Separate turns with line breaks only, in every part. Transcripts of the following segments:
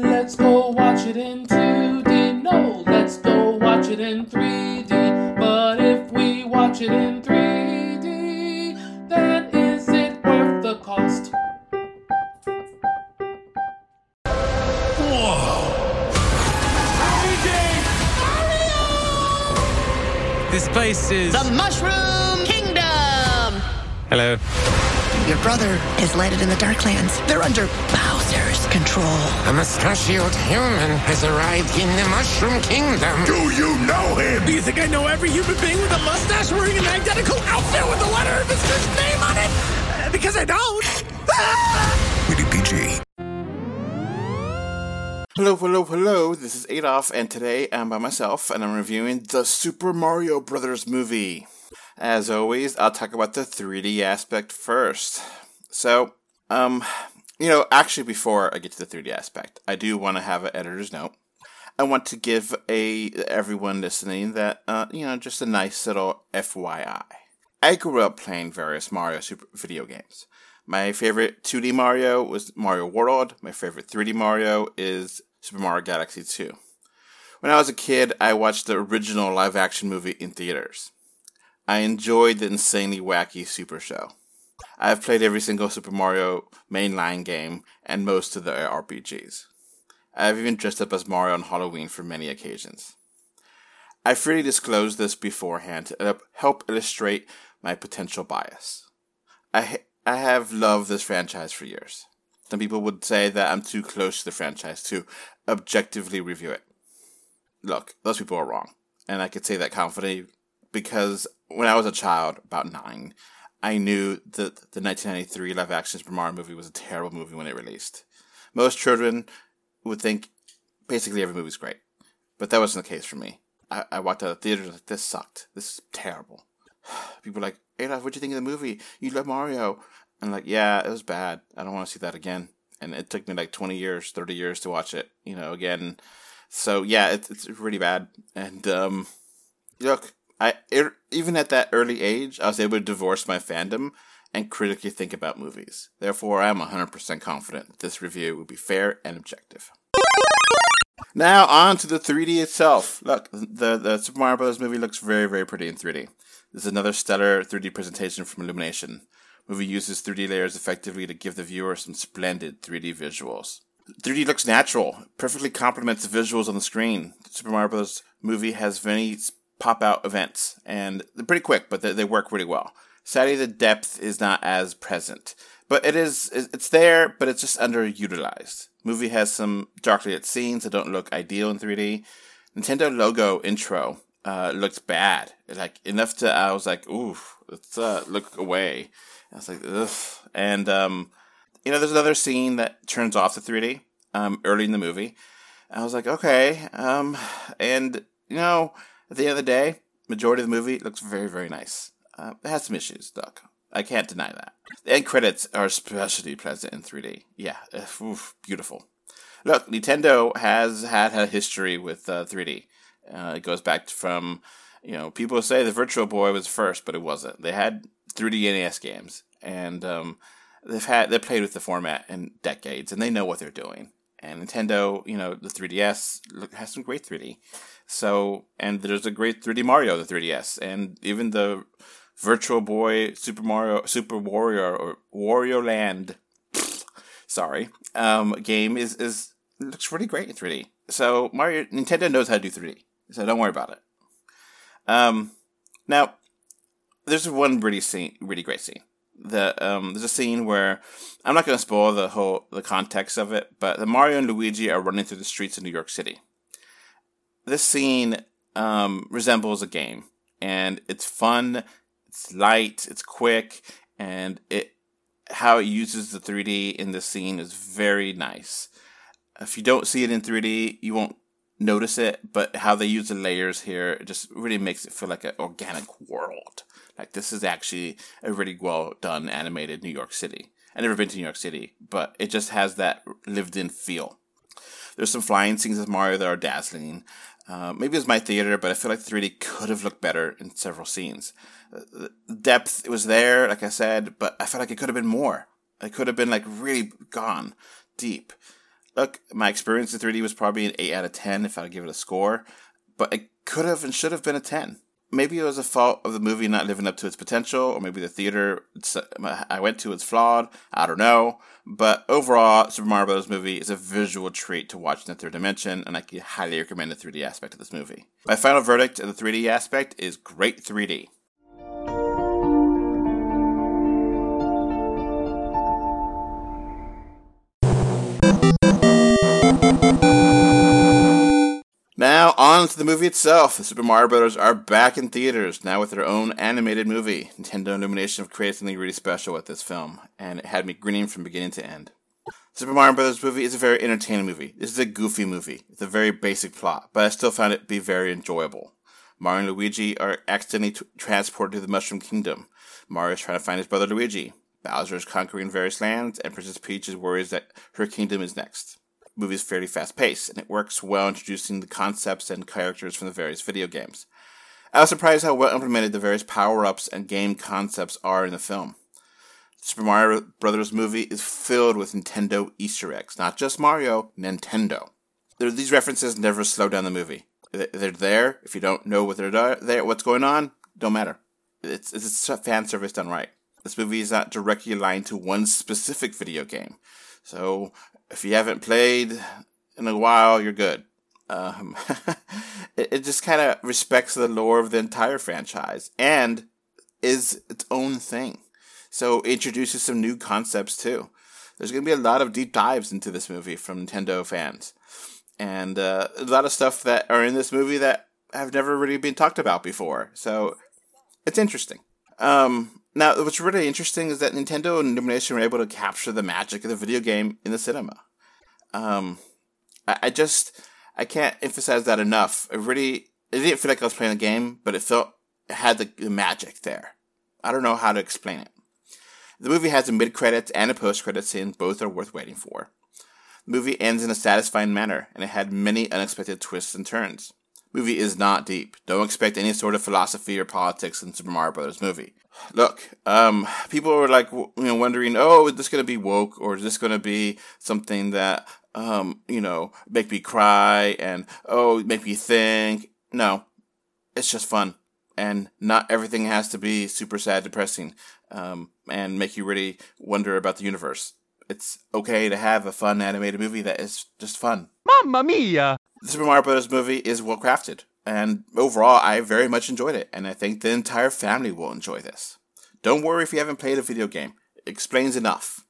Let's go watch it in 2D. No, let's go watch it in 3D. But if we watch it in 3D, then is it worth the cost?
This place is.
The Mushroom Kingdom!
Hello.
Your brother is landed in the Darklands. They're under Bowser's control.
A mustachioed human has arrived in the Mushroom Kingdom.
Do you know him?
Do you think I know every human being with a mustache wearing an identical outfit with the letter of his first name on it? Uh, because I don't.
Rated PG.
Hello, hello, hello. This is Adolf, and today I'm by myself, and I'm reviewing the Super Mario Brothers movie. As always, I'll talk about the 3D aspect first. So, um, you know, actually, before I get to the 3D aspect, I do want to have an editor's note. I want to give a everyone listening that, uh, you know, just a nice little FYI. I grew up playing various Mario Super video games. My favorite 2D Mario was Mario World. My favorite 3D Mario is Super Mario Galaxy 2. When I was a kid, I watched the original live action movie in theaters. I enjoyed the insanely wacky Super Show. I have played every single Super Mario mainline game and most of the RPGs. I have even dressed up as Mario on Halloween for many occasions. I freely disclose this beforehand to help illustrate my potential bias. I, I have loved this franchise for years. Some people would say that I'm too close to the franchise to objectively review it. Look, those people are wrong. And I could say that confidently because when I was a child, about nine, I knew that the 1993 live action Super Mario movie was a terrible movie when it released. Most children would think basically every movie's great. But that wasn't the case for me. I, I walked out of the theater like, this sucked. This is terrible. People like, Adolf, what'd you think of the movie? You love Mario. I'm like, yeah, it was bad. I don't want to see that again. And it took me like 20 years, 30 years to watch it, you know, again. So yeah, it's, it's really bad. And, um, look, I, it, even at that early age, I was able to divorce my fandom and critically think about movies. Therefore, I am 100% confident this review will be fair and objective. Now, on to the 3D itself. Look, the, the Super Mario Bros. movie looks very, very pretty in 3D. This is another stellar 3D presentation from Illumination movie uses 3D layers effectively to give the viewer some splendid 3D visuals. 3D looks natural, perfectly complements the visuals on the screen. The Super Mario Bros. movie has many pop out events, and they're pretty quick, but they, they work really well. Sadly, the depth is not as present, but it is it's there, but it's just underutilized. Movie has some darkly lit scenes that don't look ideal in 3D. Nintendo logo intro uh, looks bad, like enough to I was like, ooh, let's uh, look away. I was like, ugh. And, um, you know, there's another scene that turns off the 3D um, early in the movie. I was like, okay. Um, and, you know, at the end of the day, majority of the movie looks very, very nice. Uh, it has some issues, Doc. I can't deny that. The end credits are especially present in 3D. Yeah, oof, beautiful. Look, Nintendo has had a history with uh, 3D. Uh, it goes back from, you know, people say the Virtual Boy was first, but it wasn't. They had 3D NES games, and um, they've had they played with the format in decades, and they know what they're doing. And Nintendo, you know, the 3DS has some great 3D. So, and there's a great 3D Mario, the 3DS, and even the Virtual Boy Super Mario Super Warrior or Wario Land, sorry, um, game is is looks really great in 3D. So Mario Nintendo knows how to do 3D, so don't worry about it. Um, now there's one really scene, really great scene. The um, there's a scene where I'm not going to spoil the whole the context of it, but the Mario and Luigi are running through the streets of New York City. This scene um, resembles a game, and it's fun, it's light, it's quick, and it how it uses the 3D in this scene is very nice. If you don't see it in 3D, you won't notice it, but how they use the layers here just really makes it feel like an organic world. Like this is actually a really well done animated New York City. I've never been to New York City, but it just has that lived in feel. There's some flying scenes with Mario that are dazzling. Uh, maybe it's my theater, but I feel like 3D could have looked better in several scenes. Uh, the depth it was there, like I said, but I felt like it could have been more. It could have been like really gone deep. Look, my experience in 3D was probably an 8 out of 10 if I would give it a score, but it could have and should have been a 10. Maybe it was a fault of the movie not living up to its potential, or maybe the theater I went to is flawed. I don't know. But overall, Super Mario Bros. movie is a visual treat to watch in the third dimension, and I can highly recommend the 3D aspect of this movie. My final verdict of the 3D aspect is great 3D. Now, on to the movie itself. The Super Mario Bros. are back in theaters, now with their own animated movie. Nintendo Illumination have created something really special with this film, and it had me grinning from beginning to end. Super Mario Bros. movie is a very entertaining movie. This is a goofy movie. It's a very basic plot, but I still found it to be very enjoyable. Mario and Luigi are accidentally t- transported to the Mushroom Kingdom. Mario is trying to find his brother Luigi. Bowser is conquering various lands, and Princess Peach is worried that her kingdom is next movie is fairly fast paced, and it works well introducing the concepts and characters from the various video games. I was surprised how well implemented the various power ups and game concepts are in the film. The Super Mario Brothers movie is filled with Nintendo Easter eggs, not just Mario, Nintendo. these references never slow down the movie. They're there. If you don't know what they're there, what's going on, don't matter. It's it's fan service done right. This movie is not directly aligned to one specific video game. So if you haven't played in a while, you're good. Um, it, it just kind of respects the lore of the entire franchise and is its own thing. So it introduces some new concepts too. There's going to be a lot of deep dives into this movie from Nintendo fans, and uh, a lot of stuff that are in this movie that have never really been talked about before. So it's interesting. Um, now, what's really interesting is that Nintendo and Illumination were able to capture the magic of the video game in the cinema. Um, I, I just I can't emphasize that enough. It really it didn't feel like I was playing a game, but it felt it had the, the magic there. I don't know how to explain it. The movie has a mid credits and a post credits scene, both are worth waiting for. The movie ends in a satisfying manner, and it had many unexpected twists and turns. Movie is not deep. Don't expect any sort of philosophy or politics in Super Mario Brothers movie look, um, people are like, you know, wondering, oh, is this going to be woke or is this going to be something that, um, you know, make me cry and, oh, make me think? No, it's just fun. And not everything has to be super sad, depressing, um, and make you really wonder about the universe. It's okay to have a fun animated movie that is just fun.
Mamma mia!
The Super Mario Bros. movie is well crafted. And overall, I very much enjoyed it, and I think the entire family will enjoy this. Don't worry if you haven't played a video game, it explains enough.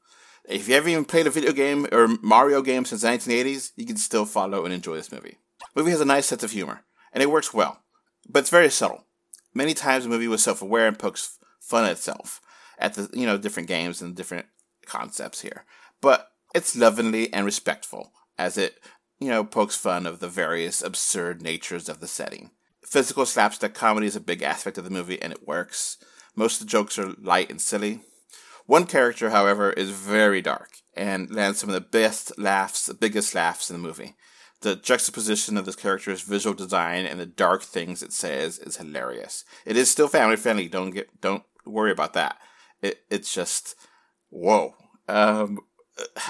If you haven't even played a video game or Mario game since the 1980s, you can still follow and enjoy this movie. The movie has a nice sense of humor, and it works well, but it's very subtle. Many times the movie was self-aware and pokes fun at itself at the you know different games and different concepts here, but it's lovingly and respectful as it you know, pokes fun of the various absurd natures of the setting. Physical slapstick comedy is a big aspect of the movie, and it works. Most of the jokes are light and silly. One character, however, is very dark and lands some of the best laughs, the biggest laughs in the movie. The juxtaposition of this character's visual design and the dark things it says is hilarious. It is still family friendly. Don't get don't worry about that. It it's just whoa. Um,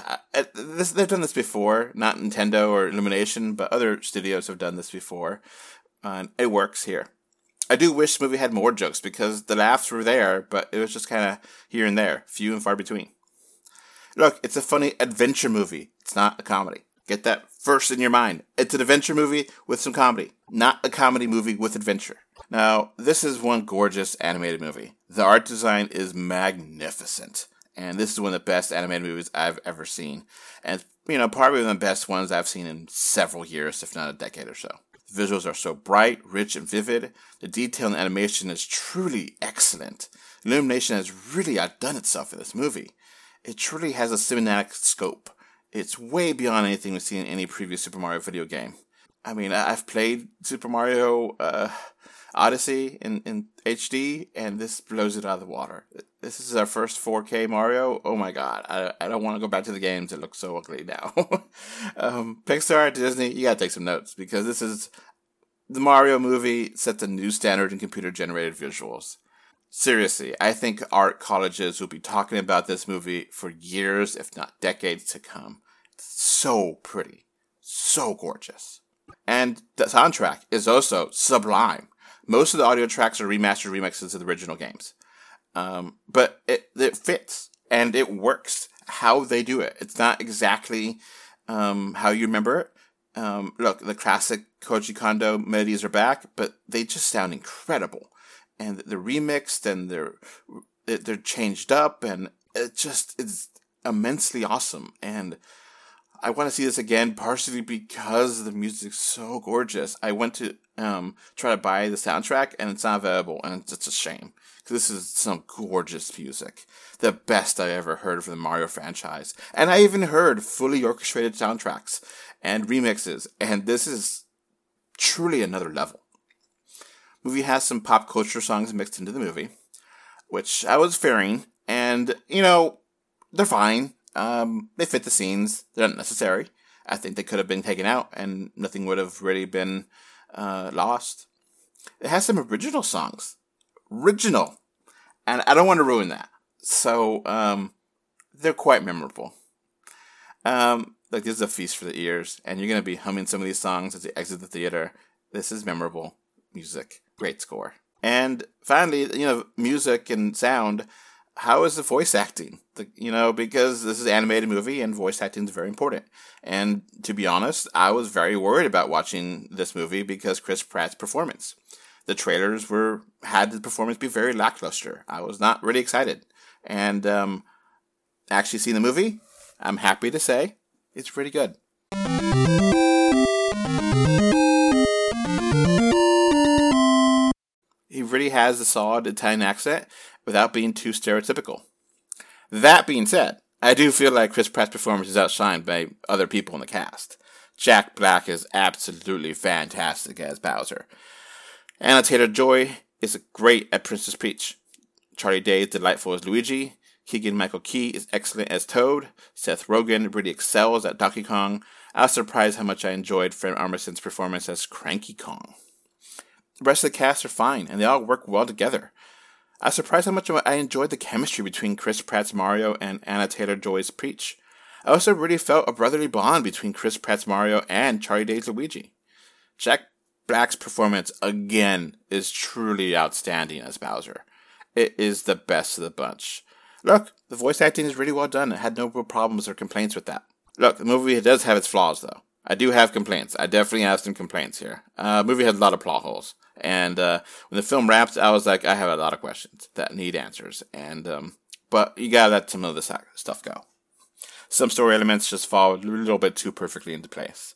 uh, this, they've done this before, not Nintendo or Illumination, but other studios have done this before, and it works here. I do wish the movie had more jokes because the laughs were there, but it was just kind of here and there, few and far between. Look, it's a funny adventure movie. It's not a comedy. Get that first in your mind. It's an adventure movie with some comedy, not a comedy movie with adventure. Now, this is one gorgeous animated movie. The art design is magnificent and this is one of the best animated movies I've ever seen, and you know probably one of the best ones I've seen in several years, if not a decade or so. The visuals are so bright, rich, and vivid. The detail and animation is truly excellent. Illumination has really outdone itself in this movie. It truly has a cinematic scope. It's way beyond anything we've seen in any previous Super Mario video game. I mean, I've played Super Mario uh, Odyssey in, in HD, and this blows it out of the water. This is our first 4K Mario. Oh my god, I, I don't want to go back to the games. It looks so ugly now. um, Pixar, Disney, you gotta take some notes because this is the Mario movie sets a new standard in computer generated visuals. Seriously, I think art colleges will be talking about this movie for years, if not decades to come. so pretty, so gorgeous. And the soundtrack is also sublime. Most of the audio tracks are remastered remixes of the original games. Um, but it, it fits and it works how they do it. It's not exactly um, how you remember it. Um, look, the classic Koji Kondo melodies are back, but they just sound incredible. And they're remixed and they're they're changed up, and it just is immensely awesome. And I want to see this again, partially because the music's so gorgeous. I went to um, try to buy the soundtrack, and it's not available, and it's a shame. This is some gorgeous music. The best I ever heard from the Mario franchise. And I even heard fully orchestrated soundtracks and remixes, and this is truly another level. Movie has some pop culture songs mixed into the movie, which I was fearing, and you know, they're fine. Um, they fit the scenes. They're not necessary. I think they could have been taken out, and nothing would have really been uh, lost. It has some original songs, original, and I don't want to ruin that. So um, they're quite memorable. Um, like this is a feast for the ears, and you're gonna be humming some of these songs as you exit the theater. This is memorable music, great score, and finally, you know, music and sound. How is the voice acting? The, you know, because this is an animated movie and voice acting is very important. And to be honest, I was very worried about watching this movie because Chris Pratt's performance. The trailers were had the performance be very lackluster. I was not really excited, and um, actually seeing the movie, I'm happy to say it's pretty good. Really has a solid Italian accent without being too stereotypical. That being said, I do feel like Chris Pratt's performance is outshined by other people in the cast. Jack Black is absolutely fantastic as Bowser. Anya Taylor-Joy is great at Princess Peach. Charlie Day is delightful as Luigi. Keegan Michael Key is excellent as Toad. Seth Rogen really excels at Donkey Kong. I was surprised how much I enjoyed Fred Armisen's performance as Cranky Kong. The rest of the cast are fine, and they all work well together. I was surprised how much I enjoyed the chemistry between Chris Pratt's Mario and Anya Taylor-Joy's Peach. I also really felt a brotherly bond between Chris Pratt's Mario and Charlie Day's Luigi. Jack Black's performance again is truly outstanding as Bowser. It is the best of the bunch. Look, the voice acting is really well done. I had no problems or complaints with that. Look, the movie does have its flaws, though. I do have complaints. I definitely have some complaints here. Uh, movie has a lot of plot holes. And uh, when the film wrapped, I was like, I have a lot of questions that need answers. And um, but you gotta let some of this stuff go. Some story elements just fall a little bit too perfectly into place.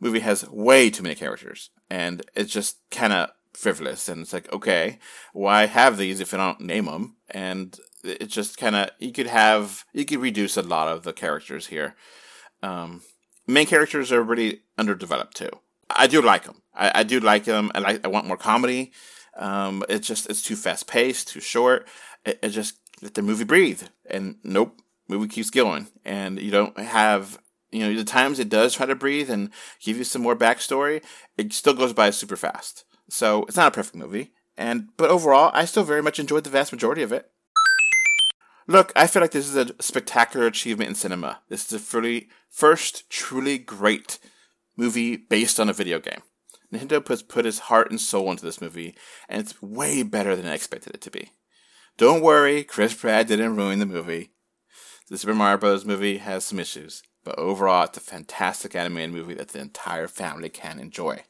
Movie has way too many characters, and it's just kind of frivolous. And it's like, okay, why have these if you don't name them? And it's just kind of you could have you could reduce a lot of the characters here. Um, main characters are really underdeveloped too. I do like them. I, I do like them. I like. I want more comedy. Um, it's just it's too fast paced, too short. It, it just let the movie breathe. And nope, movie keeps going, and you don't have you know the times it does try to breathe and give you some more backstory. It still goes by super fast. So it's not a perfect movie. And but overall, I still very much enjoyed the vast majority of it. Look, I feel like this is a spectacular achievement in cinema. This is a fully first truly great movie based on a video game. Nintendo has put his heart and soul into this movie, and it's way better than I expected it to be. Don't worry, Chris Pratt didn't ruin the movie. The Super Mario Bros. movie has some issues, but overall, it's a fantastic animated movie that the entire family can enjoy.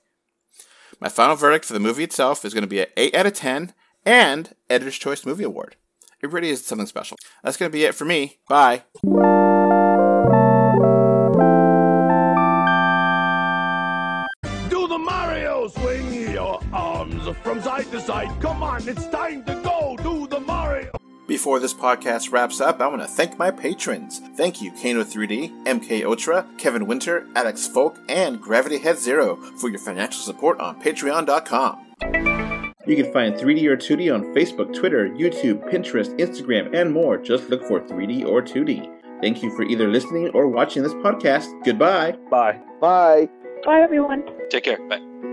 My final verdict for the movie itself is going to be an 8 out of 10 and Editor's Choice Movie Award. It really is something special. That's going to be it for me. Bye.
From side to side. Come on, it's time to go. Do the Mario.
Before this podcast wraps up, I want to thank my patrons. Thank you, Kano3D, MK Ultra, Kevin Winter, Alex Folk, and Gravity Head Zero for your financial support on Patreon.com. You can find 3D or 2D on Facebook, Twitter, YouTube, Pinterest, Instagram, and more. Just look for 3D or 2D. Thank you for either listening or watching this podcast. Goodbye.
Bye.
Bye.
Bye, everyone.
Take care. Bye.